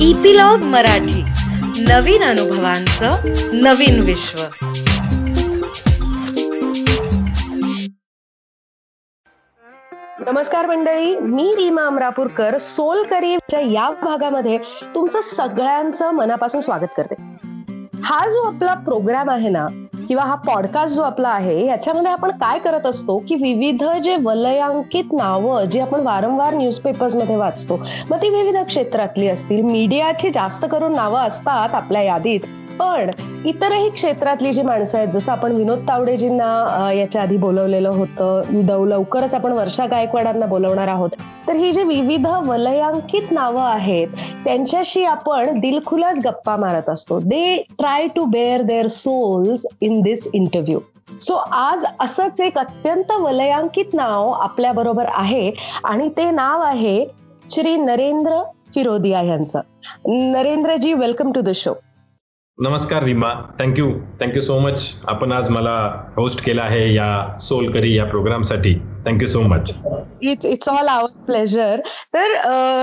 Epilogue Marathi. नवीन अनुभवांचं नवीन विश्व. नमस्कार मंडळी मी रीमा अमरापूरकर सोल करीच्या या भागामध्ये तुमचं सगळ्यांचं मनापासून स्वागत करते. हा जो आपला प्रोग्राम आहे ना किंवा हा पॉडकास्ट जो आपला आहे याच्यामध्ये आपण काय करत असतो की विविध जे वलयांकित नावं जी आपण वारंवार न्यूजपेपर्समध्ये वाचतो मग ती विविध क्षेत्रातली असतील. मीडियाची जास्त करून नावं असतात आपल्या यादीत. पण इतरही क्षेत्रातली जी माणसं आहेत जसं आपण विनोद तावडेजींना याच्या आधी बोलवलेलं होतं लवकरच आपण वर्षा गायकवाडांना बोलवणार आहोत. तर ही जी विविध वलयांकित नावं आहेत त्यांच्याशी आपण दिलखुलास गप्पा मारत असतो. They try to bare their souls in this interview so आज असंच एक अत्यंत वलयांकित नाव आपल्या बरोबर आहे आणि ते नाव आहे श्री नरेंद्र फिरोदिया यांचं. Narendraji welcome to the show नमस्कार Reema. Thank you thank you so much आपण आज मला होस्ट केला आहे या सोल करी या प्रोग्रामसाठी. Thank you so much it's it's all our pleasure तर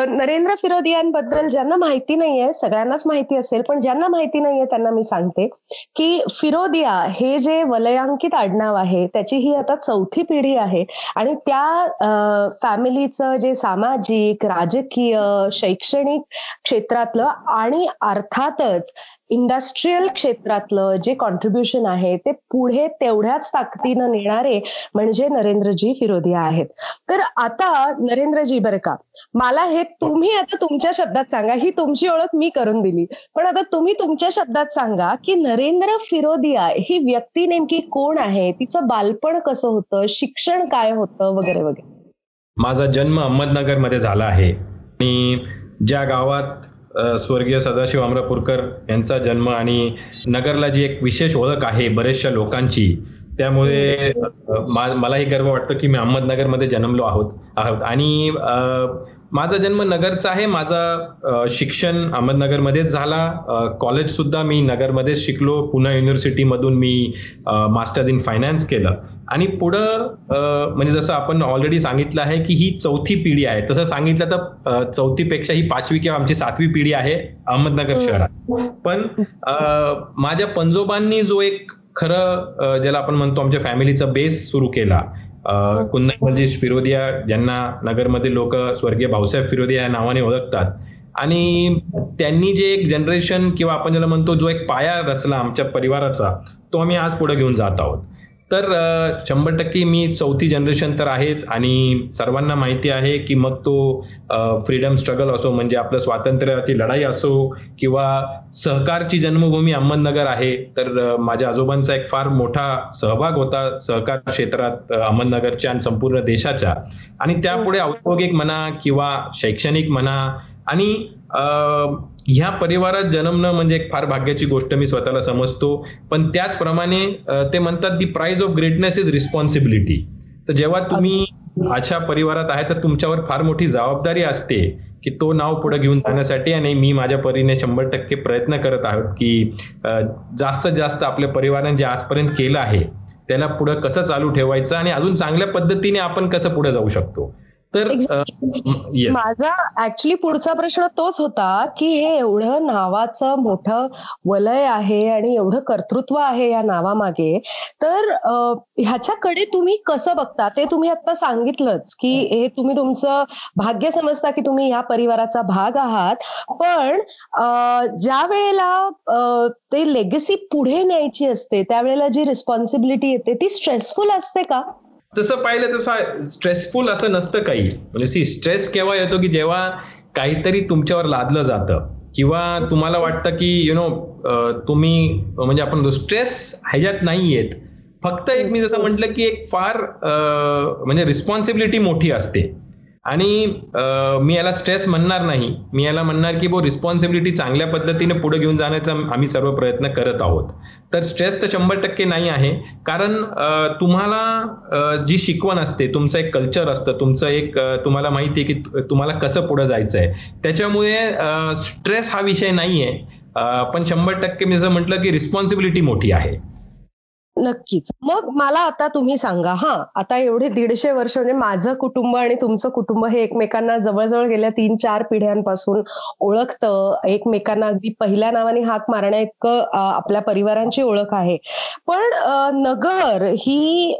नरेंद्र फिरोदियांबद्दल ज्यांना माहिती नाहीये सगळ्यांनाच माहिती असेल पण ज्यांना माहिती नाहीये त्यांना मी सांगते की फिरोदिया हे जे वलयांकित आडनाव आहे त्याची ही आता चौथी पिढी आहे. आणि त्या फॅमिलीचं जे सामाजिक राजकीय शैक्षणिक क्षेत्रातलं आणि अर्थातच इंडस्ट्रीयल क्षेत्रातलं जे कॉन्ट्रीब्युशन आहे ते पुढे तेवढ्याच ताकदीनं नेणारे म्हणजे नरेंद्रजी फिरोदिया आहेत. तर आता नरेंद्रजी बरं का मला हे तुम्ही आता तुमच्या शब्दात सांगा ही तुमची ओळख मी करून दिली. पण आता तुम्ही तुमच्या शब्दात सांगा की नरेंद्र फिरोदिया ही व्यक्ती नेमकी कोण आहे तिचं बालपण कसं होतं शिक्षण काय होतं वगैरे वगैरे. माझा जन्म अहमदनगरमध्ये झाला आहे. आणि ज्या गावात स्वर्गीय सदाशिव आमरापूरकर यांचा जन्म आणि नगरला जी एक विशेष ओळख आहे बरेचशा लोकांची त्यामुळे मलाही गर्व वाटतं की मी अहमदनगरमध्ये जन्मलो आहोत आहोत. आणि माझा जन्म नगरचा आहे. माझा शिक्षण अहमदनगरमध्येच झाला. कॉलेज सुद्धा मी नगरमध्येच शिकलो. पुणे युनिव्हर्सिटीमधून मी मास्टर्स इन फायनान्स केलं. आणि पुढं म्हणजे जसं आपण ऑलरेडी सांगितलं आहे की ही चौथी पिढी आहे. तसं सांगितलं तर चौथीपेक्षा ही पाचवी किंवा आमची सातवी पिढी आहे अहमदनगर शहरात. पण माझ्या पंजोबांनी जो एक खरं ज्याला आपण म्हणतो आमच्या फॅमिलीचा बेस सुरू केला कुंदनजी फिरोदिया ज्यांना नगरमध्ये लोक स्वर्गीय भाऊसाहेब फिरोदिया या नावाने ओळखतात. आणि त्यांनी जे एक जनरेशन किंवा आपण ज्याला म्हणतो जो एक पाया रचला आमच्या परिवाराचा तो आम्ही आज पुढे घेऊन जात आहोत. तर शंभर टक्के मी चौथी जनरेशन तर आहेत आणि सर्वांना माहिती आहे की मग तो फ्रीडम स्ट्रगल असो म्हणजे आपलं स्वातंत्र्याची लढाई असो किंवा सहकारची जन्मभूमी अहमदनगर आहे तर माझ्या आजोबांचा एक फार मोठा सहभाग होता सहकार क्षेत्रात अहमदनगरच्या आणि संपूर्ण देशाच्या. आणि त्यापुढे औद्योगिक म्हणा किंवा शैक्षणिक म्हणा आणि ह्या परिवारात जन्मणं म्हणजे एक फार भाग्याची गोष्ट मी स्वतःला समजतो. पण त्याचप्रमाणे ते म्हणतात the prize of greatness is responsibility. तर जेव्हा तुम्ही अशा परिवारात आहे तर तुमच्यावर फार मोठी जबाबदारी असते की तो नाव पुढे घेऊन जाण्यासाठी आणि मी माझ्या परीने शंभर टक्के प्रयत्न करत आहोत की जास्तीत जास्त आपल्या परिवाराने जे आजपर्यंत केलं आहे त्याला पुढे कसं चालू ठेवायचं आणि अजून चांगल्या पद्धतीने आपण कसं पुढे जाऊ शकतो. तर माझा ऍक्च्युली पुढचा प्रश्न तोच होता की हे एवढं नावाचं मोठं वलय आहे आणि एवढं कर्तृत्व आहे या नावामागे. तर ह्याच्याकडे तुम्ही कसं बघता? ते तुम्ही आता सांगितलंच की हे तुम्ही तुमचं भाग्य समजता की तुम्ही या परिवाराचा भाग आहात. पण ज्या वेळेला ते लेगसी पुढे न्यायची असते त्यावेळेला जी रिस्पॉन्सिबिलिटी येते ती स्ट्रेसफुल असते का? तसं पाहिलं तसं स्ट्रेसफुल असं नसतं काही. म्हणजे सी स्ट्रेस केव्हा येतो की जेव्हा काहीतरी तुमच्यावर लादलं जातं. किंवा तुम्हाला वाटतं की यु नो तुम्ही म्हणजे आपण स्ट्रेस ह्याच्यात नाही येत फक्त एक मी जसं म्हटलं की एक फार म्हणजे रिस्पॉन्सिबिलिटी मोठी असते. आणि मी याला स्ट्रेस म्हणणार नाही. मी याला म्हणणार की बो रिस्पॉन्सिबिलिटी चांगल्या पद्धतीने पुढे घेऊन जाण्याचा आम्ही सर्व प्रयत्न करत आहोत. तर स्ट्रेस तर शंभर टक्के नाही आहे. कारण तुम्हाला जी शिकवण असते तुमचं एक कल्चर असतं तुमचं एक तुम्हाला माहिती आहे की तुम्हाला कसं पुढे जायचं आहे त्याच्यामुळे स्ट्रेस हा विषय नाही आहे पण शंभर टक्के मी जसं म्हटलं की रिस्पॉन्सिबिलिटी मोठी आहे. नक्कीच. मग मला आता तुम्ही सांगा हा आता एवढे दीडशे वर्ष म्हणजे माझं कुटुंब आणि तुमचं कुटुंब हे एकमेकांना जवळजवळ गेल्या तीन चार पिढ्यांपासून ओळखतं. एकमेकांना अगदी पहिल्या नावाने हाक मारण्या इतकं आपल्या परिवारांची ओळख आहे. पण नगर ही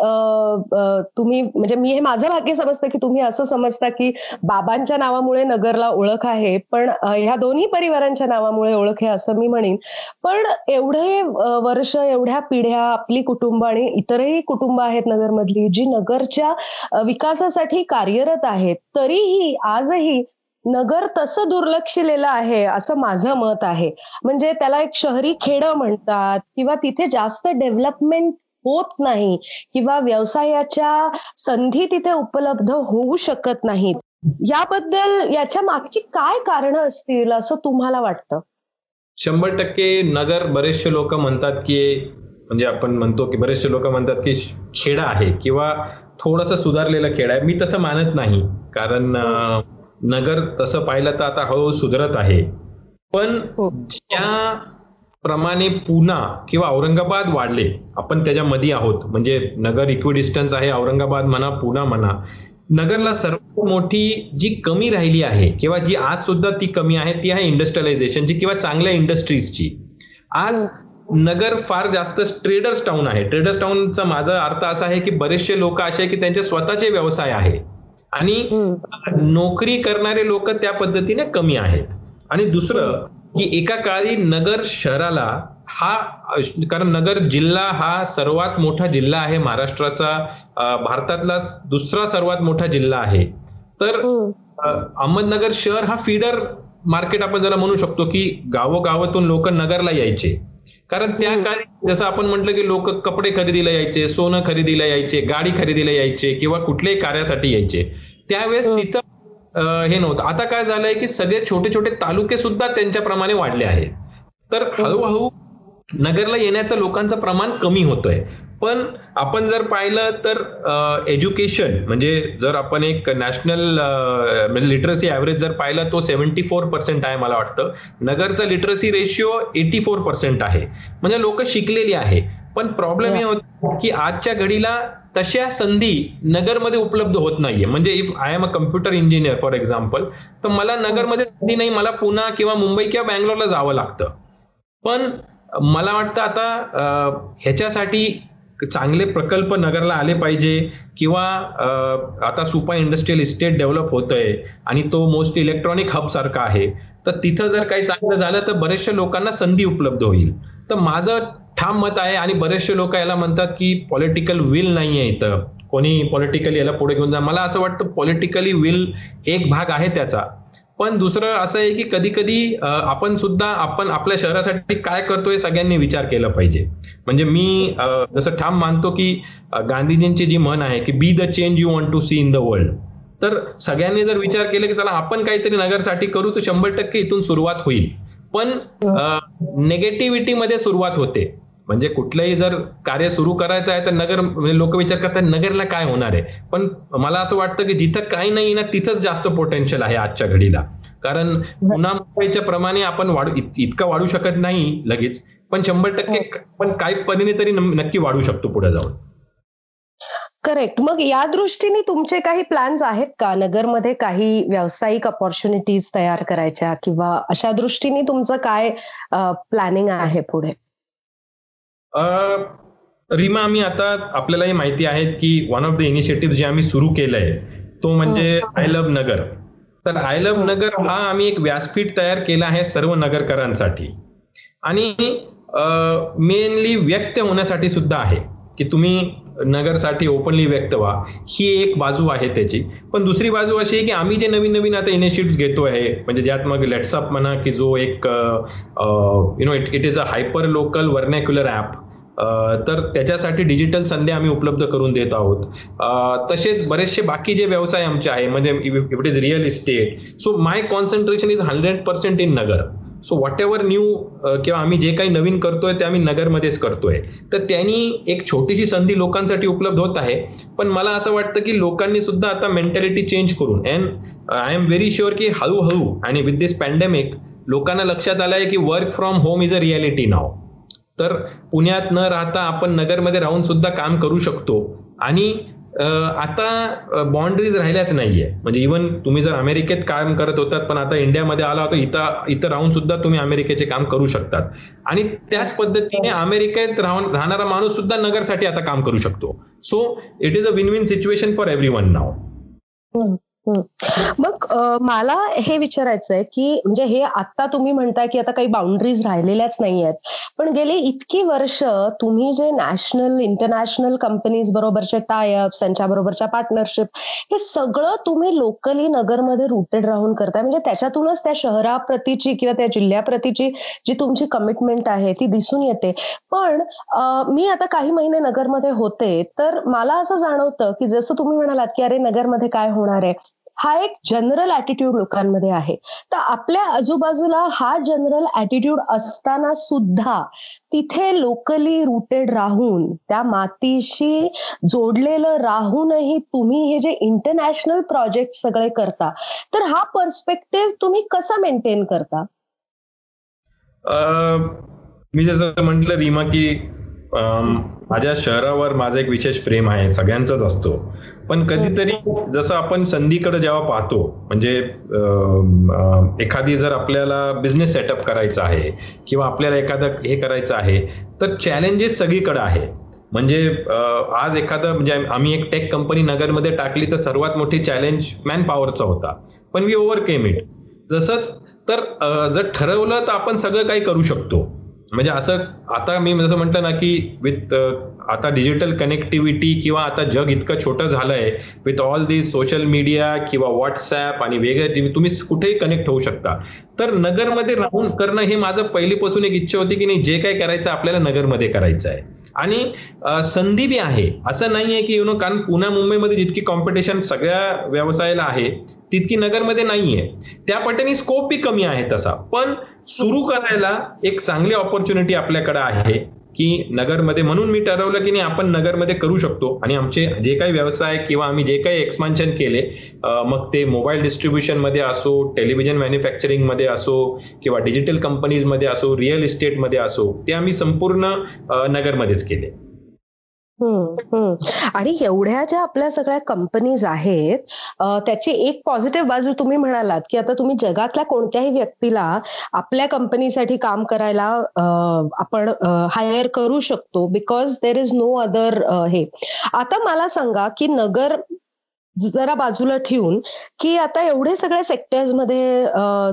तुम्ही म्हणजे मी हे माझं भाग्य समजतं की तुम्ही असं समजता की बाबांच्या नावामुळे नगरला ओळख आहे पण ह्या दोन्ही परिवारांच्या नावामुळे ओळख आहे असं मी म्हणेन. पण एवढे वर्ष एवढ्या पिढ्या आपली कुटुंब आणि इतरही कुटुंब आहेत नगरमधली जी नगरच्या विकासासाठी कार्यरत आहेत. तरीही आजही नगर तसं दुर्लक्षिलेलं आहे असं माझं मत आहे. म्हणजे त्याला एक शहरी खेड म्हणतात किंवा तिथे जास्त डेव्हलपमेंट होत नाही किंवा व्यवसायाच्या संधी तिथे उपलब्ध होऊ शकत नाहीत. याबद्दल याच्या मागची काय कारण असतील असं तुम्हाला वाटतं? शंभर टक्के नगर बरेचसे लोक म्हणतात की म्हणजे आपण म्हणतो की बरेचसे लोक म्हणतात की खेडा आहे किंवा थोडस सुधारलेलं खेड आहे. मी तसं मानत नाही. कारण नगर तसं पाहिलं तर आता हळूहळू सुधारत आहे. पण हो. ज्या प्रमाणे पुणा किंवा औरंगाबाद वाढले आपण त्याच्यामध्ये आहोत. म्हणजे नगर इक्विडिस्टन्स आहे औरंगाबाद म्हणा पुणा म्हणा. नगरला सर्वात मोठी जी कमी राहिली आहे किंवा जी आज सुद्धा ती कमी आहे ती आहे इंडस्ट्रियलायझेशनची किंवा चांगल्या इंडस्ट्रीजची आज नगर फार जास्त ट्रेडर्स टाउन आहे. ट्रेडर्स टाउनचा माझा अर्थ असा आहे की बरेचसे लोक असे की त्यांचे स्वतःचे व्यवसाय आहे. आणि नोकरी करणारे लोक त्या पद्धतीने कमी आहेत. आणि दुसरं की एका काळी नगर शहराला हा कारण नगर जिल्हा हा सर्वात मोठा जिल्हा आहे महाराष्ट्राचा भारतातला दुसरा सर्वात मोठा जिल्हा आहे. तर अहमदनगर शहर हा फीडर मार्केट आपण ज्याला म्हणू शकतो की गावोगावातून लोक नगरला यायचे. कारण त्या काळी जसं आपण म्हटलं की लोक कपडे खरेदीला यायचे सोनं खरेदीला यायचे गाडी खरेदीला यायचे किंवा कुठल्याही कार्यासाठी यायचे त्यावेळेस तिथं हे नव्हतं. आता काय झालंय की सगळे छोटे छोटे तालुके सुद्धा त्यांच्याप्रमाणे वाढले आहेत तर हळूहळू नगरला येण्याचं लोकांचं प्रमाण कमी होतंय. पण आपण जर पाहिलं तर एज्युकेशन म्हणजे जर आपण एक नॅशनल म्हणजे लिटरसी ऍव्हरेज जर पाहिलं तो सेव्हन्टी फोर पर्सेंट आहे मला वाटतं. नगरचा literacy ratio eighty four percent आहे. म्हणजे लोक शिकलेली आहे. पण प्रॉब्लेम हे होतो की आजच्या घडीला तशा संधी नगरमध्ये उपलब्ध होत नाहीये. म्हणजे if I am a computer engineer for example तर मला नगरमध्ये संधी नाही. मला पुन्हा किंवा मुंबई किंवा बँगलोरला जावं लागतं. पण मला वाटतं आता ह्याच्यासाठी चांगले प्रकल्प नगरला आले पाहिजे किंवा आता सुपा इंडस्ट्रियल इस्टेट डेव्हलप होतोय आणि तो मोस्ट इलेक्ट्रॉनिक हब सारखा आहे तर तिथं जर काही चांगलं झालं तर बरेचशा लोकांना संधी उपलब्ध होईल. तर माझं ठाम मत आहे आणि बरेचसे लोक याला म्हणतात की पॉलिटिकल विल नाही आहे इथं. कोणी पॉलिटिकली याला पुढे घेऊन जा. मला असं वाटतं पॉलिटिकली विल एक भाग आहे त्याचा. पण दुसरं असं आहे की कधी कधी आपण सुद्धा आपण आपल्या शहरासाठी काय करतोय सगळ्यांनी विचार केला पाहिजे. म्हणजे मी जसं ठाम मानतो की गांधीजींची जी म्हण आहे की be the change you want to see in the world तर सगळ्यांनी जर विचार केला की चला आपण काहीतरी नगरसाठी करू तर शंभर टक्के इथून सुरुवात होईल. पण नेगेटिव्हिटी मध्ये सुरुवात होते. म्हणजे कुठलंही जर कार्य सुरू करायचं आहे तर नगर म्हणजे लोक विचार करतात नगरला काय होणार आहे? पण मला असं वाटतं की जिथं काही नाही ना तिथंच जास्त पोटेन्शियल आहे आजच्या घडीला. कारण पुन्हा मुंबईच्या प्रमाणे आपण वाढू इतकं वाढू शकत नाही लगेच. पण शंभर टक्के पण काही परीने तरी नक्की वाढू शकतो पुढे जाऊन. करेक्ट मग या दृष्टीने तुमचे काही प्लॅन्स आहेत का? नगरमध्ये काही व्यावसायिक ऑपॉर्च्युनिटीज तयार करायच्या किंवा अशा दृष्टीने तुमचं काय प्लॅनिंग आहे पुढे? रीमा आम्ही आता आपल्यालाही माहिती आहेत की वन ऑफ द इनिशिएटिव्ह जे आम्ही सुरू केलंय तो म्हणजे आय लव्ह नगर तर आय लव्ह नगर हा आम्ही एक व्यासपीठ तयार केला आहे सर्व नगरकरांसाठी. आणि मेनली व्यक्त होण्यासाठी सुद्धा आहे की तुम्ही नगरसाठी ओपनली व्यक्त व्हा. ही एक बाजू आहे त्याची. पण दुसरी बाजू अशी आहे की आम्ही जे नवीन नवीन आता इनिशिएटिव्ह घेतो आहे म्हणजे ज्यात मग लेट्सअप म्हणा की जो एक you know it it is a hyper local vernacular app तर त्याच्यासाठी डिजिटल संधी आम्ही उपलब्ध करून देत आहोत. तसेच बरेचसे बाकी जे व्यवसाय आमचे आहे म्हणजे it is real estate. So my concentration is hundred percent in Nagar. So whatever new किंवा आम्ही जे काही नवीन करतोय ते आम्ही नगरमध्येच करतोय. तर त्यांनी एक छोटीशी संधी लोकांसाठी उपलब्ध होत आहे. पण मला असं वाटतं की लोकांनी सुद्धा आता मेंटॅलिटी चेंज करून and I am very sure की हळूहळू आणि विथ दिस पॅन्डेमिक लोकांना लक्षात आलं आहे की work from home is a reality now तर पुण्यात न राहता आपण नगरमध्ये राहून सुद्धा काम करू शकतो. आणि आता बाउंड्रीज राहिल्याच नाहीये. म्हणजे इव्हन तुम्ही जर अमेरिकेत काम करत होतात पण आता इंडियामध्ये आला होता इथं इथं राहून सुद्धा तुम्ही अमेरिकेचे काम करू शकतात. आणि त्याच पद्धतीने अमेरिकेत राहून राहणारा माणूस सुद्धा नगरसाठी आता काम करू शकतो. So it is a win win situation for everyone now मग मला हे विचारायचं आहे की म्हणजे हे आता तुम्ही म्हणताय की आता काही बाउंड्रीज राहिलेल्याच नाही आहेत पण गेले इतकी वर्ष तुम्ही जे नॅशनल इंटरनॅशनल कंपनीज बरोबरचे टायअप्स त्यांच्या बरोबरच्या पार्टनरशिप हे सगळं तुम्ही लोकली नगरमध्ये रुटेड राहून करताय. म्हणजे त्याच्यातूनच त्या शहराप्रतीची किंवा त्या जिल्ह्याप्रतीची जी तुमची कमिटमेंट आहे ती दिसून येते. पण मी आता काही महिने नगरमध्ये होते तर मला असं जाणवतं की जसं तुम्ही म्हणालात की अरे नगरमध्ये काय होणार आहे? हा एक जनरल ऍटिट्यूड लोकांमध्ये आहे. तर आपल्या आजूबाजूला हा जनरल ऍटिट्यूड असताना सुद्धा तिथे लोकली रुटेड राहून त्या मातीशी जोडलेलं राहूनही तुम्ही हे जे इंटरनॅशनल प्रोजेक्ट सगळे करता तर हा पर्स्पेक्टिव्ह तुम्ही कसा मेंटेन करता? मी जसं म्हटलं रीमा की माझ्या शहरावर माझं एक विशेष प्रेम आहे सगळ्यांचाच असतो. पण कधीतरी जसं आपण संधीकडे जेव्हा पाहतो म्हणजे एखादी जर आपल्याला बिझनेस सेटअप करायचा आहे किंवा आपल्याला एखादं हे करायचं आहे तर चॅलेंजेस सगळीकडे आहे. म्हणजे आज एखादं म्हणजे आम्ही एक टेक कंपनी नगरमध्ये टाकली तर सर्वात मोठी चॅलेंज मॅन पॉवरचा होता. पण वी ओव्हर केम इट जसंच तर जर ठरवलं तर आपण सगळं काही करू शकतो. म्हणजे असं आता मी जसं म्हटलं ना की विथ आता डिजिटल कनेक्टिव्हिटी किंवा आता जग इतकं छोटं झालंय with all the social media किंवा व्हॉट्सॲप आणि वेगळे तुम्ही कुठेही कनेक्ट होऊ शकता. तर नगरमध्ये राहून करणं हे माझं पहिलीपासून एक इच्छा होती की नाही जे काय करायचं आपल्याला नगरमध्ये करायचं आहे. आणि संधी बी आहे. असं नाहीये की यु नो कारण पुण्या मुंबईमध्ये जितकी कॉम्पिटिशन सगळ्या व्यवसायाला आहे तितकी नगरमध्ये नाहीये. त्या पटीने स्कोप बी कमी आहे तसा. पण सुरू करायला एक चांगली ऑपॉर्च्युनिटी आपल्याकडे आहे की नगरमध्ये म्हणून मी ठरवलं की नाही आपण नगरमध्ये करू शकतो. आणि आमचे जे काही व्यवसाय किंवा आम्ही जे काही एक्सपान्शन केले मग ते मोबाईल डिस्ट्रीब्युशनमध्ये असो टेलिव्हिजन मॅन्युफॅक्चरिंगमध्ये असो किंवा डिजिटल कंपनीजमध्ये असो रिअल इस्टेटमध्ये असो ते आम्ही संपूर्ण नगरमध्येच केले. आणि एवढ्या ज्या आपल्या सगळ्या कंपनीज आहेत त्याची एक पॉझिटिव्ह बाजू तुम्ही म्हणालात की आता तुम्ही जगातल्या कोणत्याही व्यक्तीला आपल्या कंपनीसाठी काम करायला आपण हायर करू शकतो because there is no other हे. आता मला सांगा की नगर जरा बाजूला ठेवून की आता एवढे सगळ्या सेक्टर्समध्ये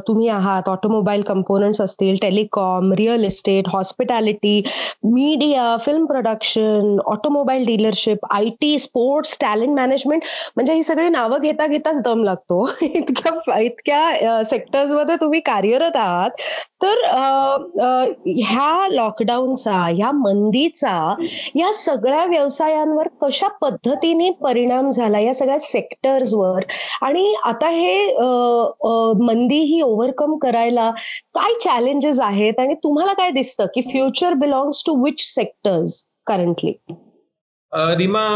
तुम्ही आहात ऑटोमोबाईल कंपोनंट्स असतील telecom real estate hospitality media film production automobile dealership I T sports talent management म्हणजे ही सगळी नावं घेता घेताच दम लागतो. इतक्या इतक्या सेक्टर्समध्ये तुम्ही कार्यरत आहात. तर ह्या लॉकडाऊनचा ह्या मंदीचा या सगळ्या व्यवसायांवर कशा पद्धतीने परिणाम झाला? या सगळ्या सेक्टर्सवर आणि आता हे मंदी ही ओव्हरकम करायला काय चॅलेंजेस आहेत आणि तुम्हाला काय दिसतं की future belongs to which sectors currently Reema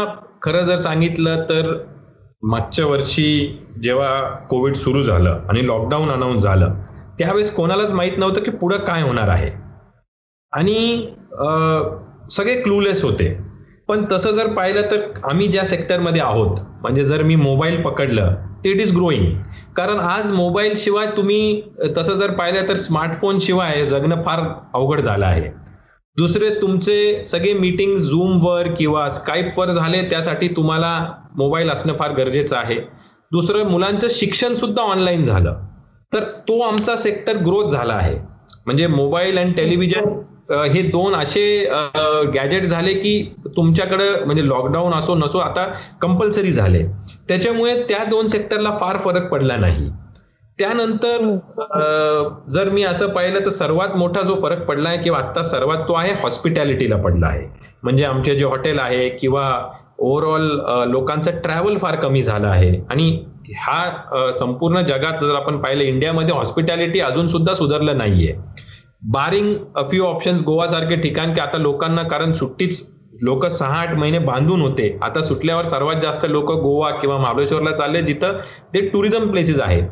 खरं जर सांगितलं तर मागच्या वर्षी जेव्हा कोविड सुरू झालं आणि लॉकडाऊन अनाऊन्स झालं त्यावेळेस कोणालाच माहीत नव्हतं की पुढं काय होणार आहे. आणि सगळे क्लूलेस होते. पण तसं जर पाहिलं तर आम्ही ज्या सेक्टरमध्ये आहोत म्हणजे जर मी मोबाईल पकडलं इट इज ग्रोईंग कारण आज मोबाईल शिवाय तुम्ही तसं जर पाहिलं तर स्मार्टफोन शिवाय जगणं फार अवघड झालं आहे. दुसरे तुमचे सगळे मीटिंग झूमवर किंवा स्काईपवर झाले त्यासाठी तुम्हाला मोबाईल असणं फार गरजेचं आहे. दुसरं मुलांचं शिक्षण सुद्धा ऑनलाईन झालं. तर तो आमचा सेक्टर ग्रोथ झाला आहे. म्हणजे मोबाईल अँड टेलिव्हिजन हे दोन असे गॅजेट झाले की तुमच्याकडं म्हणजे लॉकडाऊन असो नसो आता कंपल्सरी झाले. त्याच्यामुळे त्या दोन सेक्टरला फार फरक पडला नाही. त्यानंतर जर मी असं पाहिलं तर सर्वात मोठा जो फरक पडला आहे किंवा आता सर्वात तो आहे हॉस्पिटॅलिटीला पडला आहे. म्हणजे आमचे जे हॉटेल आहे किंवा ओव्हरऑल लोकांचं ट्रॅव्हल फार कमी झालं आहे. आणि ह्या संपूर्ण जगात जर आपण पाहिलं इंडियामध्ये हॉस्पिटॅलिटी अजून सुद्धा सुधारलं नाहीये. Barring a few options Goa सारखे ठिकाण की आता लोकांना कारण सुट्टीच लोक सहा आठ महिने बांधून होते. आता सुटल्यावर सर्वात जास्त लोक गोवा किंवा महाबळेश्वरला चालले जिथं ते टुरिझम प्लेसेस आहेत.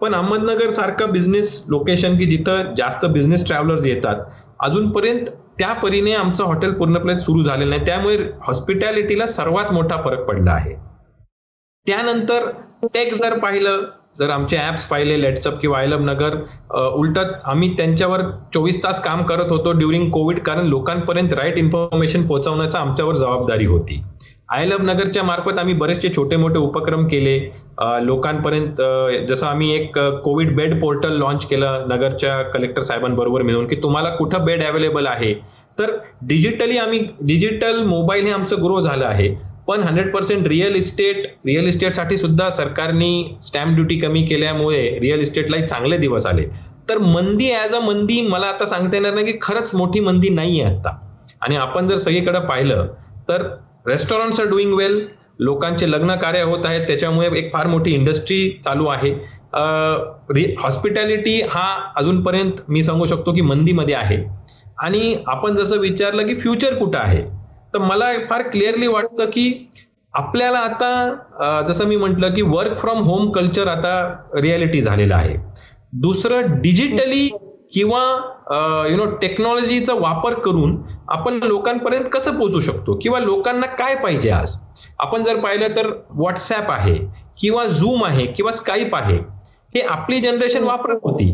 पण अहमदनगर सारखं बिझनेस लोकेशन की जिथं जास्त बिझनेस ट्रॅव्हलर्स येतात. अजूनपर्यंत त्या परीने आमचं हॉटेल पूर्णपणे सुरू झालेलं नाही. त्यामुळे हॉस्पिटॅलिटीला सर्वात मोठा फरक पडला आहे. त्यानंतर टेक जर पाहिलं जर आमचे ऍप्स पाहिले लेट्सअप किंवा आय नगर उलट आम्ही त्यांच्यावर चोवीस तास काम करत होतो ड्युरिंग कोविड कारण लोकांपर्यंत राईट इन्फॉर्मेशन पोहोचवण्याचा आमच्यावर जबाबदारी होती. आय नगरच्या मार्फत आम्ही बरेचसे छोटे मोठे उपक्रम केले. लोकांपर्यंत जसं आम्ही एक कोविड बेड पोर्टल लॉन्च केलं नगरच्या कलेक्टर साहेबांबरोबर मिळून की तुम्हाला कुठं बेड अवेलेबल आहे? तर डिजिटली आम्ही डिजिटल मोबाईल हे आमचं ग्रो झालं आहे. पण hundred percent real estate real इस्टेटसाठी सुद्धा सरकारने स्टॅम्प ड्युटी कमी केल्यामुळे रिअल इस्टेटलाही चांगले दिवस आले. तर मंदी ॲज अ मंदी मला आता सांगता येणार नाही की खरंच मोठी मंदी नाही आहे आता. आणि आपण जर सगळीकडे पाहिलं तर रेस्टॉरंट्स आर डुईंग वेल लोकांचे लग्न कार्य होत आहेत त्याच्यामुळे एक फार मोठी इंडस्ट्री चालू आहे. हॉस्पिटॅलिटी हा अजूनपर्यंत मी सांगू शकतो की मंदीमध्ये आहे. आणि आपण जसं विचारलं की फ्युचर कुठं आहे? तर मला फार क्लिअरली वाटतं की आपल्याला आता जसं मी म्हटलं की वर्क फ्रॉम होम कल्चर आता रियालिटी झालेलं आहे. दुसरं डिजिटली किंवा यु नो टेक्नॉलॉजीचा वापर करून आपण लोकांपर्यंत कसं पोहोचू शकतो? किंवा लोकांना काय पाहिजे आज? आपण जर पाहिलं तर व्हॉट्सॲप आहे किंवा झूम आहे किंवा स्काईप आहे हे आपली जनरेशन वापरत होती.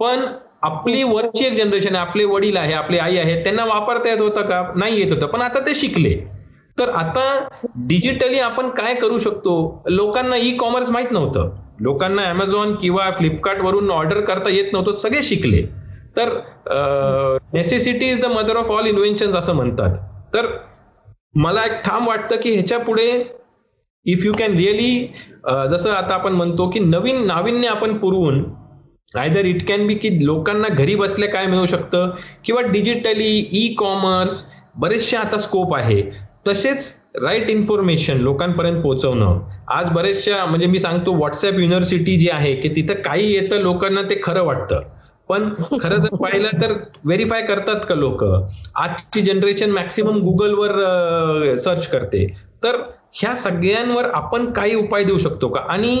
पण आपली वरची एक जनरेशन आहे आपले वडील आहे आपली आई आहे त्यांना वापरता येत होतं का? नाही येत होतं पण आता ते शिकले. तर आता डिजिटली आपण काय करू शकतो? लोकांना ई कॉमर्स माहीत नव्हतं. लोकांना अमेझॉन किंवा फ्लिपकार्ट वरून ऑर्डर करता येत नव्हतं सगळे शिकले. तर necessity is the mother of all invention असं म्हणतात. तर मला एक ठाम वाटतं की ह्याच्या पुढे इफ यू कॅन रिअली जसं आता आपण म्हणतो की नवीन नाविन्य आपण पुरवून आयदर इट कॅन बी की लोकांना घरी बसल्या काय मिळू शकतं किंवा डिजिटली ई कॉमर्स बरेचसे आता स्कोप आहे. तसेच राईट इन्फॉर्मेशन लोकांपर्यंत पोहोचवणं. आज बरेचशा म्हणजे मी सांगतो व्हॉट्सअप युनिव्हर्सिटी जी आहे की तिथं काही येतं लोकांना ते खरं वाटतं. पण खरं जर पाहिलं तर व्हेरीफाय करतात का लोक? आजची जनरेशन मॅक्सिमम गुगलवर सर्च करते. तर ह्या सगळ्यांवर आपण काही उपाय देऊ शकतो का? आणि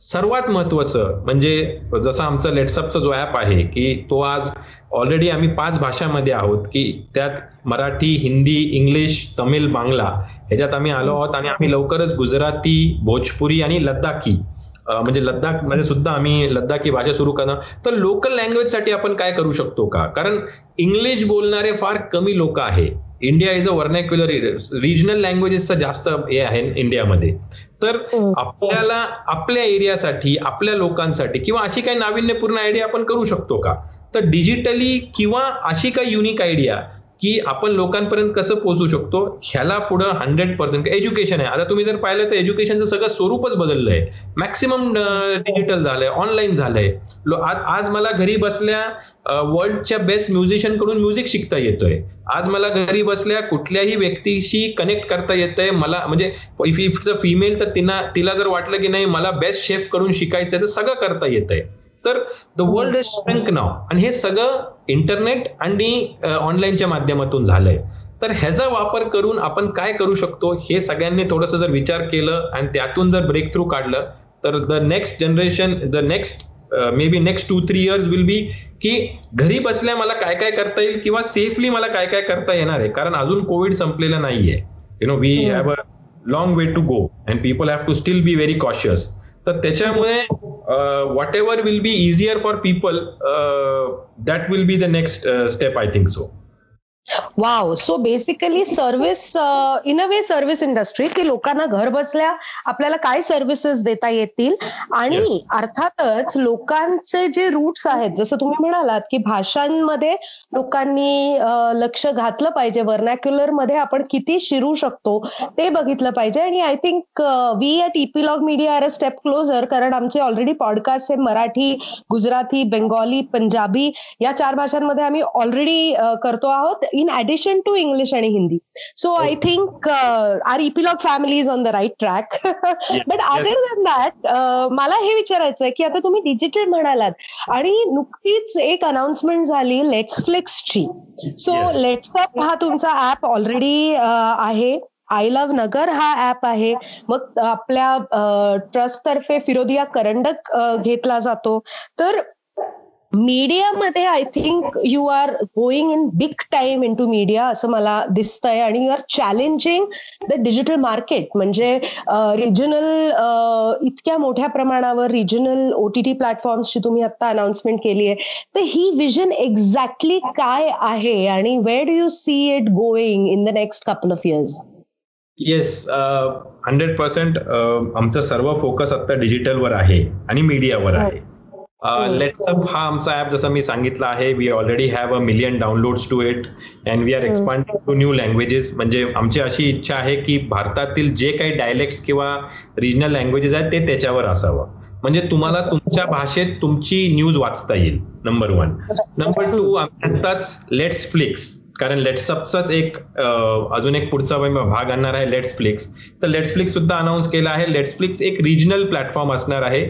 सर्वात महत्वाचं म्हणजे जसं आमचं लेट्सअपचा जो ऍप आहे की तो आज ऑलरेडी आम्ही पाच भाषामध्ये आहोत की त्यात मराठी हिंदी इंग्लिश तमिळ बांगला ह्याच्यात आम्ही आलो आहोत आणि आम्ही लवकरच गुजराती भोजपुरी आणि लद्दाखी म्हणजे लद्दाखमध्ये सुद्धा आम्ही लद्दाखी भाषा सुरू करणं. तर लोकल लँग्वेजसाठी आपण काय करू शकतो का? कारण इंग्लिश बोलणारे फार कमी लोक आहे. India is a vernacular regional लँग्वेजेसचा जास्त हे आहे इंडियामध्ये तर आपल्याला आपल्या एरियासाठी आपल्या लोकांसाठी किंवा अशी काही नाविन्यपूर्ण आयडिया आपण करू शकतो का? तर डिजिटली किंवा अशी काही युनिक आयडिया की आपण लोकांपर्यंत कसं पोहोचू शकतो ह्याला पुढं हंड्रेड पर्सेंट एज्युकेशन आहे. आता तुम्ही जर पाहिलं तर एज्युकेशनचं सगळं स्वरूपच बदललंय. मॅक्सिमम डिजिटल झालंय ऑनलाईन झालंय. आज मला घरी बसल्या वर्ल्डच्या बेस्ट म्युझिशियनकडून म्युझिक शिकता येतोय. आज मला घरी बसल्या कुठल्याही व्यक्तीशी कनेक्ट करता येतंय मला म्हणजे इफ इफ फिमेल तर तिला तिला जर वाटलं की नाही मला बेस्ट शेफकडून शिकायचंय तर सगळं करता येतंय. तर the world is shrunk now आणि हे सगळं इंटरनेट आणि ऑनलाईनच्या माध्यमातून झालंय. तर ह्याचा वापर करून आपण काय करू शकतो हे सगळ्यांनी थोडस जर विचार केलं आणि त्यातून जर ब्रेक थ्रू काढलं तर the next generation the next may be next two three years will be की घरी बसल्या मला काय काय करता येईल किंवा सेफली मला काय काय करता येणार आहे. कारण अजून कोविड संपलेलं नाहीये. You know we have a long way to go and people have to still be very cautious तर त्याच्यामुळे Uh, whatever will be easier for people, uh, that will be the next uh, step, I think so. Wow so basically service in a way service industry की लोकांना घर बसल्या आपल्याला काय services देता येतील? आणि अर्थातच लोकांचे जे रूट्स आहेत जसं तुम्ही म्हणालात की भाषांमध्ये लोकांनी लक्ष घातलं पाहिजे वर्नॅक्युलरमध्ये आपण किती शिरू शकतो ते बघितलं पाहिजे. आणि I think we at epilogue media are a step closer कारण आमचे ऑलरेडी पॉडकास्ट हे मराठी गुजराती बेंगॉली पंजाबी या चार भाषांमध्ये आम्ही ऑलरेडी करतो आहोत. इन ऍडिशन टू इंग्लिश आणि Hindi so I think are epilogue family is on the right track but other than that मला हे विचारायचं आहे की आता तुम्ही डिजिटल म्हणालात आणि नुकतीच एक अनाउन्समेंट झाली लेट्स फ्लिक्सची सो लेट्स हा तुमचा ऍप ऑलरेडी आहे. आय लव्ह नगर हा ऍप आहे. मग आपल्या ट्रस्ट तर्फे फिरोदिया करंडक घेतला जातो. तर मीडियामध्ये I think you are going in big time into media असं मला दिसतंय. आणि you are challenging the digital market म्हणजे रिजनल इतक्या मोठ्या प्रमाणावर रिजनल ओ टी टी प्लॅटफॉर्म्सची तुम्ही आता अनाउन्समेंट केली आहे. तर ही विजन एक्झॅक्टली काय आहे? आणि where do you see it going in the next couple of years yes hundred percent आमचा सर्व फोकस आता डिजिटलवर आहे आणि मीडियावर आहे. लेट्सअप हा. आमचा ऍप जसं मी सांगितलं आहे we already have a million downloads to it and we are expanding to new languages म्हणजे आमची अशी इच्छा आहे की भारतातील जे काही डायलेक्ट्स किंवा रिजनल लँग्वेजेस आहेत ते त्याच्यावर असावं. म्हणजे तुम्हाला तुमच्या भाषेत तुमची न्यूज वाचता येईल नंबर वन नंबर टू आताच लेट्स फ्लिक्स कारण लेट्सअपचाच एक अजून एक पुढचा भाग आणणार आहे लेट्स फ्लिक्स तर लेट्स फ्लिक्स सुद्धा अनाऊन्स केला आहे. लेट्स फ्लिक्स एक रिजनल प्लॅटफॉर्म असणार आहे.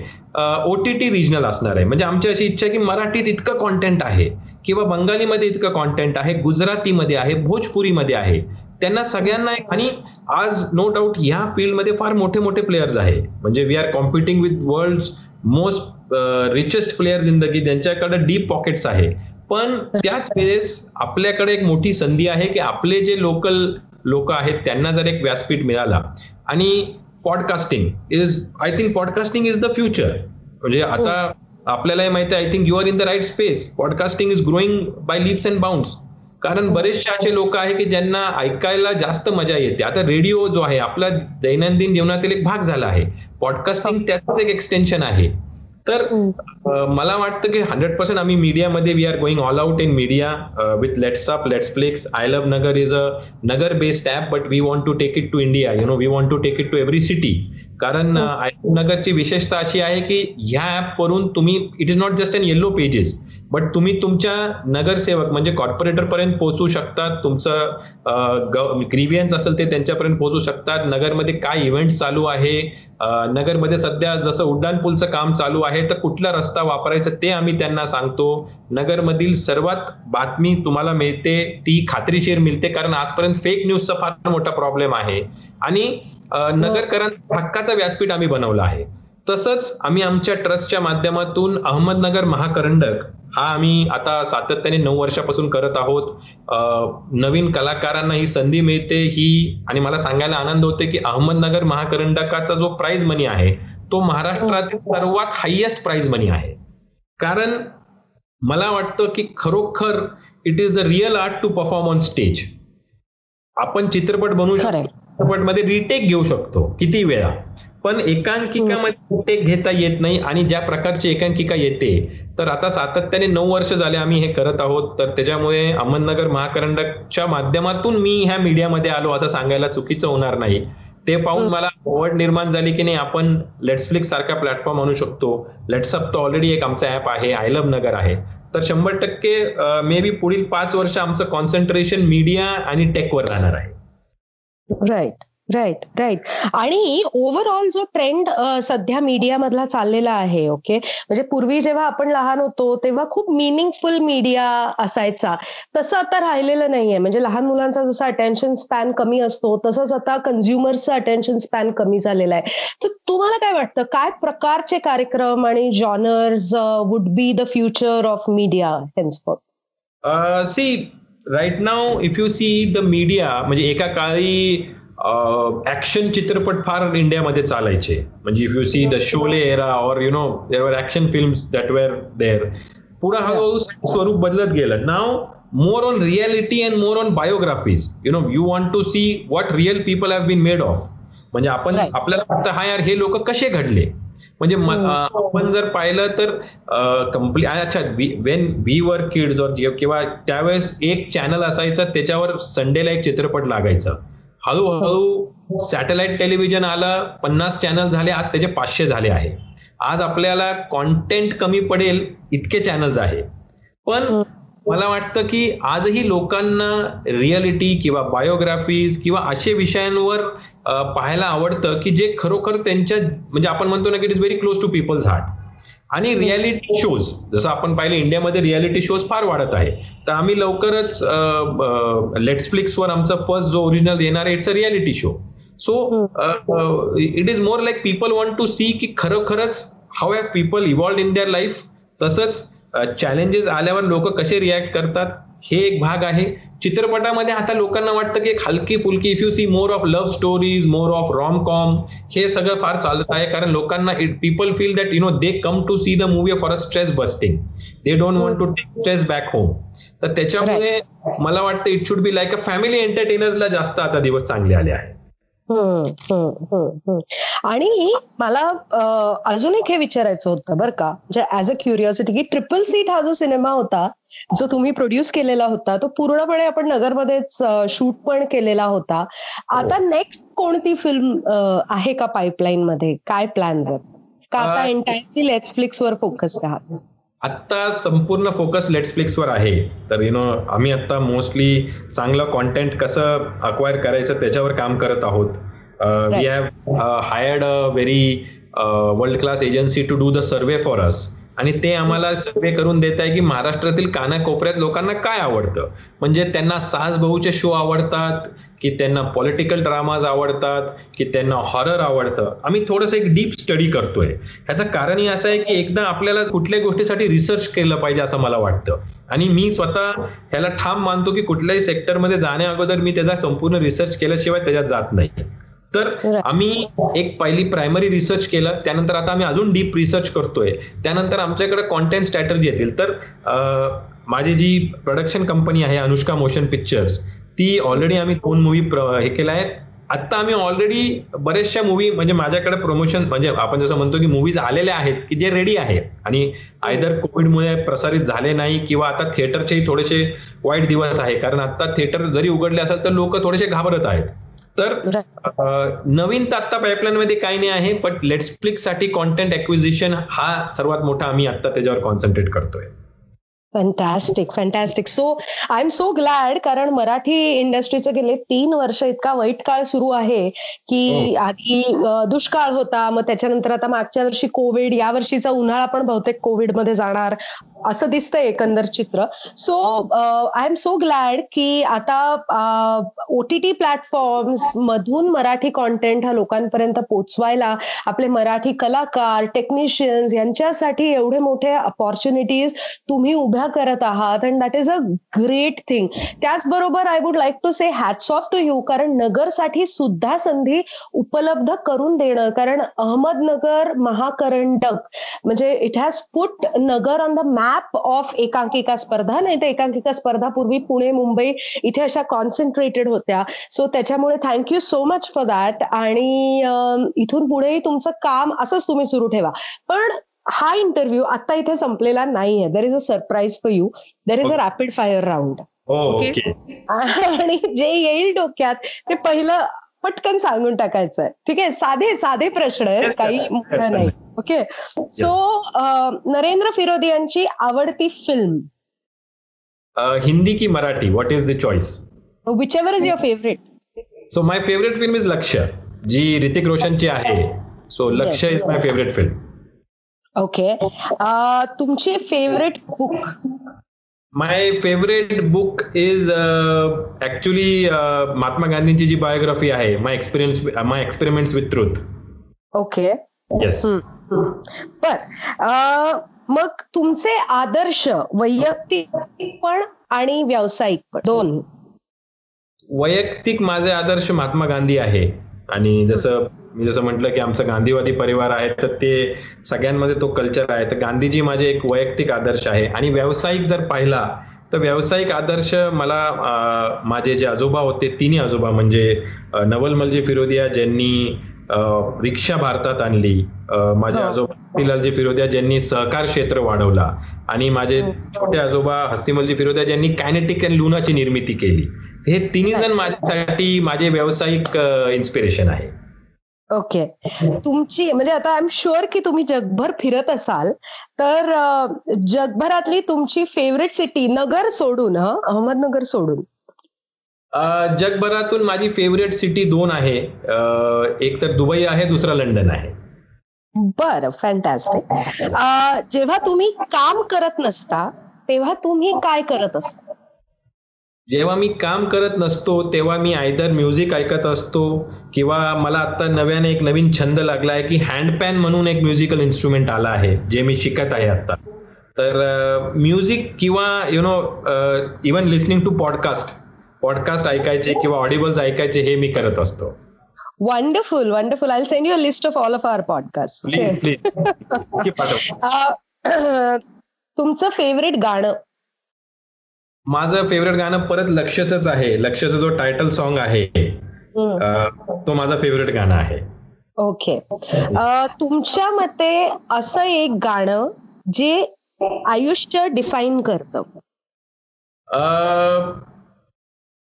ओ टी टी रिजनल असणार आहे. म्हणजे आमची अशी इच्छा आहे की मराठीत इतकं कॉन्टेंट आहे किंवा बंगालीमध्ये इतकं कॉन्टेंट आहे गुजरातीमध्ये आहे भोजपुरीमध्ये आहे. त्यांना सगळ्यांना आणि आज नो डाऊट ह्या फील्डमध्ये फार मोठे मोठे प्लेयर्स आहे. म्हणजे we are competing with world most richest players in the की त्यांच्याकडे डीप पॉकेट्स आहे. पण त्याच वेळेस आपल्याकडे एक मोठी संधी आहे की आपले जे लोकल लोक आहेत त्यांना जर एक व्यासपीठ मिळाला. आणि podcasting is I think podcasting is the future म्हणजे आता आपल्यालाही माहिती आहे I think you are in the right space podcasting is growing by leaps and bounds कारण बरेचसे असे लोक आहे की ज्यांना ऐकायला जास्त मजा येते. आता रेडिओ जो आहे आपला दैनंदिन जीवनातील एक भाग झाला आहे. पॉडकास्टिंग त्याच एक एक्सटेन्शन आहे. तर मला वाटतं की हंड्रेड पर्सेंट आम्ही मीडियामध्ये we are going all out in media with let's up let's flix I love Nagar is a Nagar based app but we want to take it to India you know we want to take it to every city कारण I नगरची विशेषता अशी आहे की ह्या ऍपवरून तुम्ही it is not just an yellow pages but तुम्ही तुमच्या नगरसेवक म्हणजे कॉर्पोरेटर पर्यंत पोहोचू शकतात. तुमचं ग्रीवियन्स असेल ते त्यांच्यापर्यंत पोहोचू शकतात. नगरमध्ये काय इव्हेंट चालू आहे? नगरमध्ये सध्या जसं उड्डाण पूलचं काम चालू आहे तर कुठला रस्ता वापरायचा ते आम्ही त्यांना सांगतो. नगरमधील सर्वात बातमी तुम्हाला मिळते ती खात्रीशीर मिळते कारण आजपर्यंत फेक न्यूजचा फार मोठा प्रॉब्लेम आहे. आणि नगरकरांचा हक्काचा व्यासपीठ आम्ही बनवला आहे. तसंच आम्ही आमच्या ट्रस्टच्या माध्यमातून अहमदनगर महाकरंडक हा आम्ही आता सातत्याने नऊ वर्षापासून करत आहोत. नवीन कलाकारांना ही संधी मिळते ही आणि मला सांगायला आनंद होते की अहमदनगर महाकरंडकाचा जो प्राइज मनी आहे तो महाराष्ट्रातील सर्वात हायएस्ट प्राइज मनी आहे. कारण मला वाटतं की खरोखर it is the real art to perform on stage आपण चित्रपट बनवू शकतो चित्रपटमध्ये रिटेक घेऊ शकतो किती वेळा. पण एकांकिकामध्ये रिटेक घेता येत नाही आणि ज्या प्रकारची एकांकिका येते तर आता सातत्याने नऊ वर्ष झाले आम्ही हे करत आहोत. तर त्याच्यामुळे अहमदनगर महाकरंडकच्या माध्यमातून मी ह्या मीडियामध्ये आलो असं सांगायला चुकीचं होणार नाही. ते पाहून मला आवड निर्माण झाली की नाही आपण लेट्सफ्लिक्स सारखा प्लॅटफॉर्म आणू शकतो. लेट्सअप तर ऑलरेडी एक आमचा ऍप आहे आय लव्ह नगर आहे. तर शंभर टक्के मे बी पुढील पाच वर्ष आमचं कॉन्सन्ट्रेशन मीडिया आणि टेकवर राहणार आहे. राईट राईट राईट आणि ओव्हरऑल जो ट्रेंड सध्या मीडियामधला चाललेला आहे ओके म्हणजे पूर्वी जेव्हा आपण लहान होतो तेव्हा खूप मिनिंगफुल मीडिया असायचा. तसं आता राहिलेलं नाहीये. म्हणजे लहान मुलांचा जसा अटेन्शन स्पॅन कमी असतो तसंच आता कन्झ्युमर्सचा अटेन्शन स्पॅन कमी झालेला आहे. तर तुम्हाला काय वाटतं? काय प्रकारचे कार्यक्रम आणि genres would be the future of media henceforth right now if you see the media म्हणजे एका काळी ऍक्शन चित्रपट फार इंडियामध्ये चालायचे. म्हणजे if you see the Sholay era or you know there action film that were there पुढे हळूहळू स्वरूप बदलत गेलं. Now more on reality and more on biographies you know you want to see what real people have been made of म्हणजे आपण आपल्याला वाटतं हा यार हे लोक कसे घडले? म्हणजे आपण जर पाहिलं तर कम्प्ली अच्छा वेन व्ही वर किड्स और किंवा त्यावेळेस एक चॅनल असायचं त्याच्यावर संडेला एक चित्रपट लागायचा. हळूहळू सॅटेलाइट टेलिव्हिजन आलं पन्नास चॅनल झाले आज त्याचे पाचशे झाले आहे. आज आपल्याला कॉन्टेंट कमी पडेल इतके चॅनल्स आहे. पण मला वाटतं की आजही लोकांना रिअलिटी किंवा बायोग्राफीज किंवा असे विषयांवर पाहायला आवडतं की जे खरोखर त्यांच्या म्हणजे आपण म्हणतो ना की it is very close to people's heart आणि रियालिटी शोज जसं आपण पाहिलं इंडियामध्ये रियालिटी शोज फार वाढत आहे. तर आम्ही लवकरच लेट्सफ्लिक्सवर आमचा फर्स्ट जो ओरिजिनल येणार आहे it's a reality show so it is more like people want to see की खरोखरच how have people evolved in their life तसंच चॅलेंजेस आल्यावर लोक कसे रिॲक्ट करतात हे एक भाग आहे. चित्रपटामध्ये आता लोकांना वाटतं की हलकी फुलकी if you see more of love stories more of rom com हे सगळं फार चालत आहे. कारण लोकांना it people feel that you know they come to see the movie for a stress busting they don't want to take stress back home तर त्याच्यामुळे मला वाटतं it should be like a family एंटरटेनर्सला जास्त आता दिवस चांगले आले आहेत. आणि मला अजून एक हे विचारायचं होतं बरं का. म्हणजे ऍज अ क्युरिओसिटी की ट्रिपल सीट हा जो सिनेमा होता जो तुम्ही प्रोड्यूस केलेला होता तो पूर्णपणे आपण नगरमध्येच शूट पण केलेला होता. आता नेक्स्ट हो. कोणती फिल्म आहे का पाईपलाईन मध्ये? काय प्लॅन आहेत का आता एंटायरली नेटफ्लिक्स वर फोकस आहात आत्ता संपूर्ण फोकस वर आहे. तर यु नो आम्ही आता मोस्टली चांगलं कॉन्टेंट कसं अक्वायर करायचं त्याच्यावर काम करत आहोत. We have hired a very world class agency to do the survey for us आणि ते आम्हाला सर्वे करून देत आहे की महाराष्ट्रातील कानाकोपऱ्यात लोकांना काय आवडतं? म्हणजे त्यांना सास शो आवडतात की त्यांना पॉलिटिकल ड्रामाज आवडतात की त्यांना हॉरर आवडतं. आम्ही थोडंसं एक डीप स्टडी करतोय. ह्याचं कारणही असं आहे की एकदा आपल्याला कुठल्याही गोष्टीसाठी रिसर्च केलं पाहिजे असं मला वाटतं. आणि मी स्वतः ह्याला ठाम मानतो की कुठल्याही सेक्टरमध्ये जाण्या अगोदर मी त्याचा संपूर्ण रिसर्च केल्याशिवाय त्याच्यात जात नाही. तर आम्ही एक पहिली प्रायमरी रिसर्च केलं त्यानंतर आता आम्ही अजून डीप रिसर्च करतोय. त्यानंतर आमच्याकडे कॉन्टेंट स्ट्रॅटर्जी येतील. तर माझी जी प्रोडक्शन कंपनी आहे अनुष्का मोशन पिक्चर्स ती ऑलरेडी आम्ही दोन मूवी हे केल्या आहेत. आता आम्ही ऑलरेडी बरेचशा मूवी म्हणजे माझ्याकडे प्रमोशन म्हणजे आपण जसं म्हणतो की मूवीज आलेल्या आहेत की जे रेडी आहे. आणि आयदर कोविडमुळे प्रसारित झाले नाही किंवा आता थिएटरचेही थोडेसे वाईट दिवस आहे. कारण आता थिएटर जरी उघडले असेल तर लोक थोडेसे घाबरत आहेत. तर नवीन तर आता पाईपलाईन मध्ये काही नाही आहे बट लेट्सफ्लिक्ससाठी कॉन्टेंट एक्विजिशन हा सर्वात मोठा आम्ही आता त्याच्यावर कॉन्सन्ट्रेट करतोय. Fantastic fantastic so I am so glad कारण मराठी इंडस्ट्रीचं गेले तीन वर्ष इतका वाईट काळ सुरू आहे की हो. आधी दुष्काळ होता मग त्याच्यानंतर आता मागच्या वर्षी कोविड या वर्षीचा उन्हाळा पण बहुतेक कोविडमध्ये जाणार असं दिसतंय एकंदर चित्र so I am so glad की आता ओ टी टी प्लॅटफॉर्म्स मधून मराठी कॉन्टेंट हा लोकांपर्यंत पोचवायला आपले मराठी कलाकार टेक्निशियन्स यांच्यासाठी एवढे मोठे अपॉर्च्युनिटीज तुम्ही उभ्या करत आहात and that is a great thing त्याचबरोबर I would like to say hats off to you कारण नगरसाठी सुद्धा संधी उपलब्ध करून देणं कारण अहमदनगर महाकरंडक म्हणजे it has put Nagar on the map map of एकांकिका स्पर्धा नाही तर एकांकिका स्पर्धा पूर्वी पुणे मुंबई इथे अशा कॉन्सन्ट्रेटेड होत्या. सो त्याच्यामुळे thank you so much for that आणि इथून पुढेही तुमचं काम असंच तुम्ही सुरू ठेवा. पण हा इंटरव्ह्यू आता इथे संपलेला नाहीये. There is a surprise for you there is a rapid fire round आणि जे येईल डोक्यात ते पहिलं पटकन सांगून टाकायचं आहे ठीक आहे? साधे साधे प्रश्न आहेत. काही मोठं नाही. ओके सो नरेंद्र फिरोदी यांची आवडती फिल्म हिंदी की Marathi? What is the choice whichever is your favourite so my favourite film is Lakshya जी ऋतिक रोशनची आहे. So Lakshya is my favourite film okay तुमची favourite book my favourite book is actually Mahatma गांधींची जी biography आहे my experience my experiments with truth okay yes बर मग तुमचे आदर्श वैयक्तिक पण आणि व्यावसायिक पण दोन. वैयक्तिक माझे आदर्श महात्मा गांधी आहे. आणि जसं मी जसं म्हटलं की आमचा गांधीवादी परिवार आहे तर ते सगळ्यांमध्ये तो कल्चर आहे. तर गांधीजी माझे एक वैयक्तिक आदर्श आहे. आणि व्यावसायिक जर पाहिला तर व्यावसायिक आदर्श मला माझे जे आजोबा होते तिन्ही आजोबा म्हणजे नवलमलजी फिरोदिया ज्यांनी रिक्षा भारतात आणली माझे हो. आजोबा हस्तिलालजी फिरोदिया ज्यांनी सहकार क्षेत्र वाढवला आणि माझे हो. छोटे आजोबा हस्तिमलजी फिरोदिया ज्यांनी कायनेटिक अँड लुनाची निर्मिती केली. हे तिन्ही जण माझ्यासाठी माझे व्यावसायिक इन्स्पिरेशन आहे. ओके. तुमची म्हणजे आता आय एम शुअर की तुम्ही जगभर फिरत असाल तर जगभरातली तुमची फेवरेट सिटी नगर सोडून अहमदनगर सोडून. जगभरातून माझी फेवरेट सिटी दोन आहे. एक तर दुबई आहे दुसरा लंडन आहे. बर फॅन्टॅस्टिक जेव्हा तुम्ही काम करत नसता तेव्हा तुम्ही काय करत असता? जेव्हा मी काम करत नसतो तेव्हा मी आयदर म्युझिक ऐकत असतो किंवा मला आता नव्याने एक नवीन छंद लागला आहे की हँडपॅन म्हणून एक म्युझिकल इन्स्ट्रुमेंट आला आहे जे मी शिकत आहे आता तर म्युझिक किंवा you know even listening to podcast podcast ऐकायचे किंवा ऑडिबल्स ऐकायचे हे मी करत असतो. Wonderful wonderful I send you list of all of our podcast तुमचं फेवरेट गाणं? माझं फेवरेट गाणं परत लक्षच आहे. लक्षचा जो टायटल सॉन्ग आहे तो माझा फेवरेट गाणं आहे. ओके तुमच्या मते असं एक गाणं जे आयुष्य डिफाईन करत?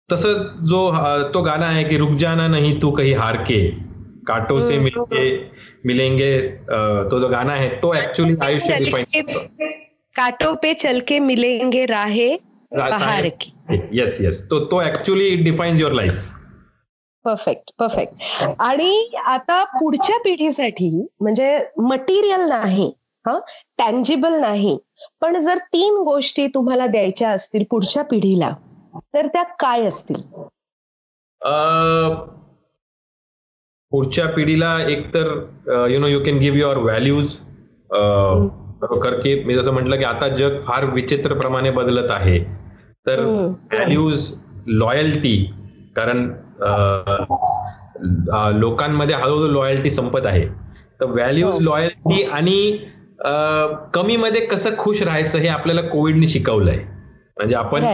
तस जो तो गाणं आहे की रुक जाना नाही तू काही हार के काटो से मिलेंगे मिलेंगे तो जो गाणं आहे तो ऍक्च्युली आयुष्य डिफाईन काटो पे चलके मिलेंगे राहे बाहर की. येस येस तो तो actually defines your life perfect perfect आणि आता पुढच्या पिढीसाठी म्हणजे मटेरियल नाही हा? टँजिबल नाही. पण जर तीन गोष्टी तुम्हाला द्यायच्या असतील पुढच्या पिढीला तर त्या काय असतील? पुढच्या पिढीला एक तर you know you can give your values की मी जसं म्हटलं की आता जग फार विचित्र प्रमाणे बदलत आहे. तर व्हॅल्यूज लॉयल्टी कारण लोकांमध्ये हळूहळू लॉयल्टी संपत आहे. तर व्हॅल्यूज लॉयल्टी आणि कमी मध्ये कसं खुश राहायचं हे आपल्याला कोविडने शिकवलंय. म्हणजे आपण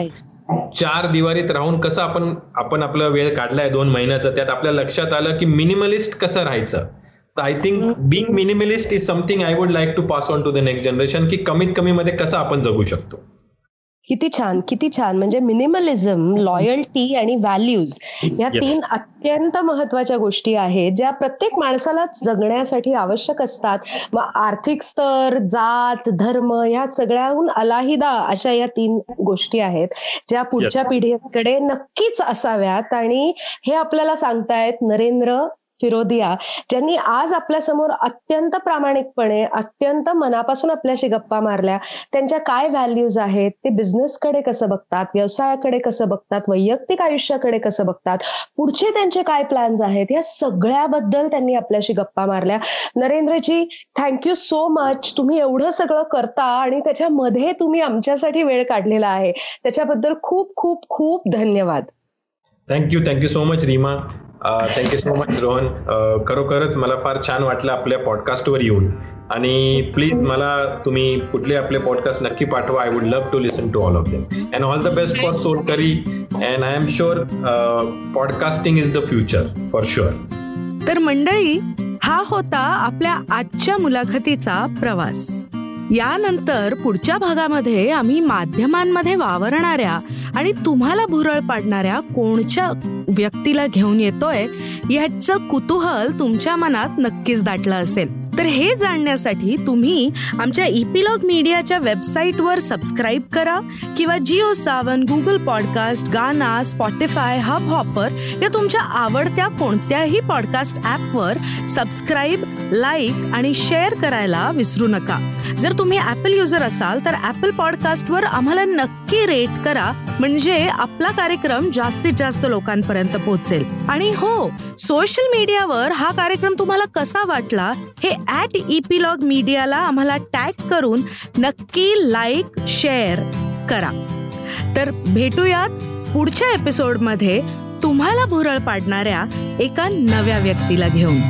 चार दिवारीत राहून कसं आपण आपण आपला वेळ काढलाय दोन महिन्याचा त्यात आपल्या लक्षात आलं की मिनिमलिस्ट कसं राहायचं. तर I think being minimalist is something I would like to pass on to the next generation की कमीत कमी मध्ये कसं आपण जगू शकतो. किती छान किती छान. म्हणजे मिनिमलिझम लॉयल्टी आणि व्हॅल्यूज या तीन अत्यंत महत्त्वाच्या गोष्टी आहेत ज्या प्रत्येक माणसाला जगण्यासाठी आवश्यक असतात. मग आर्थिक स्तर जात धर्म या सगळ्याहून अलाहिदा अशा या तीन गोष्टी आहेत ज्या पुढच्या पिढीकडे नक्कीच असाव्यात. आणि हे आपल्याला सांगतायत नरेंद्र फिरोदिया ज्यांनी आज आपल्यासमोर अत्यंत प्रामाणिकपणे अत्यंत मनापासून आपल्याशी गप्पा मारल्या त्यांच्या काय व्हॅल्यूज आहेत ते बिझनेसकडे कसं बघतात व्यवसायाकडे कसं बघतात वैयक्तिक आयुष्याकडे कसं बघतात पुढचे त्यांचे काय प्लॅन्स आहेत या सगळ्याबद्दल त्यांनी आपल्याशी गप्पा मारल्या. नरेंद्रजी थँक्यू सो मच तुम्ही एवढं सगळं करता आणि त्याच्यामध्ये तुम्ही आमच्यासाठी वेळ काढलेला आहे. त्याच्याबद्दल खूप खूप खूप धन्यवाद. Thank you thank you so much Reema. Thank you so much Rohan. खरोखरच मला फार छान वाटलं आपल्या पॉडकास्टवर येऊन. आणि प्लीज मला तुम्ही कुठले आपले पॉडकास्ट नक्की पाठवा. I would love to listen to all of them and all the best for soul curry and I am sure podcasting is the future for sure तर मंडळी हा होता आपल्या आजच्या मुलाखतीचा प्रवास. यानंतर पुढच्या भागामध्ये आम्ही माध्यमांमध्ये वावरणाऱ्या आणि तुम्हाला भुरळ पाडणाऱ्या कोणच्या व्यक्तीला घेऊन येतोय ह्याचं कुतूहल तुमच्या मनात नक्कीच दाटलं असेल. तर हे जाणण्यासाठी तुम्ही आमच्या इपिलॉग मीडियाच्या वेबसाईटवर सबस्क्राईब करा किंवा Jio Saavn Google podcast Gaana Spotify Hubhopper या तुमच्या आवडत्या कोणत्याही पॉडकास्ट ॲपवर सबस्क्राईब लाईक आणि शेअर करायला विसरू नका. जर तुम्ही ॲपल युजर असाल तर ॲपल पॉडकास्टवर आम्हाला नक्की रेट करा म्हणजे आपला कार्यक्रम जास्तीत जास्त लोकांपर्यंत पोहोचेल. आणि हो सोशल मीडियावर हा कार्यक्रम तुम्हाला कसा वाटला हे ॲट इपिलॉग मीडियाला आम्हाला टॅग करून नक्की लाईक शेअर करा. तर भेटूयात पुढच्या एपिसोडमध्ये तुम्हाला भुरळ पाडणाऱ्या एका नव्या व्यक्तीला घेऊन.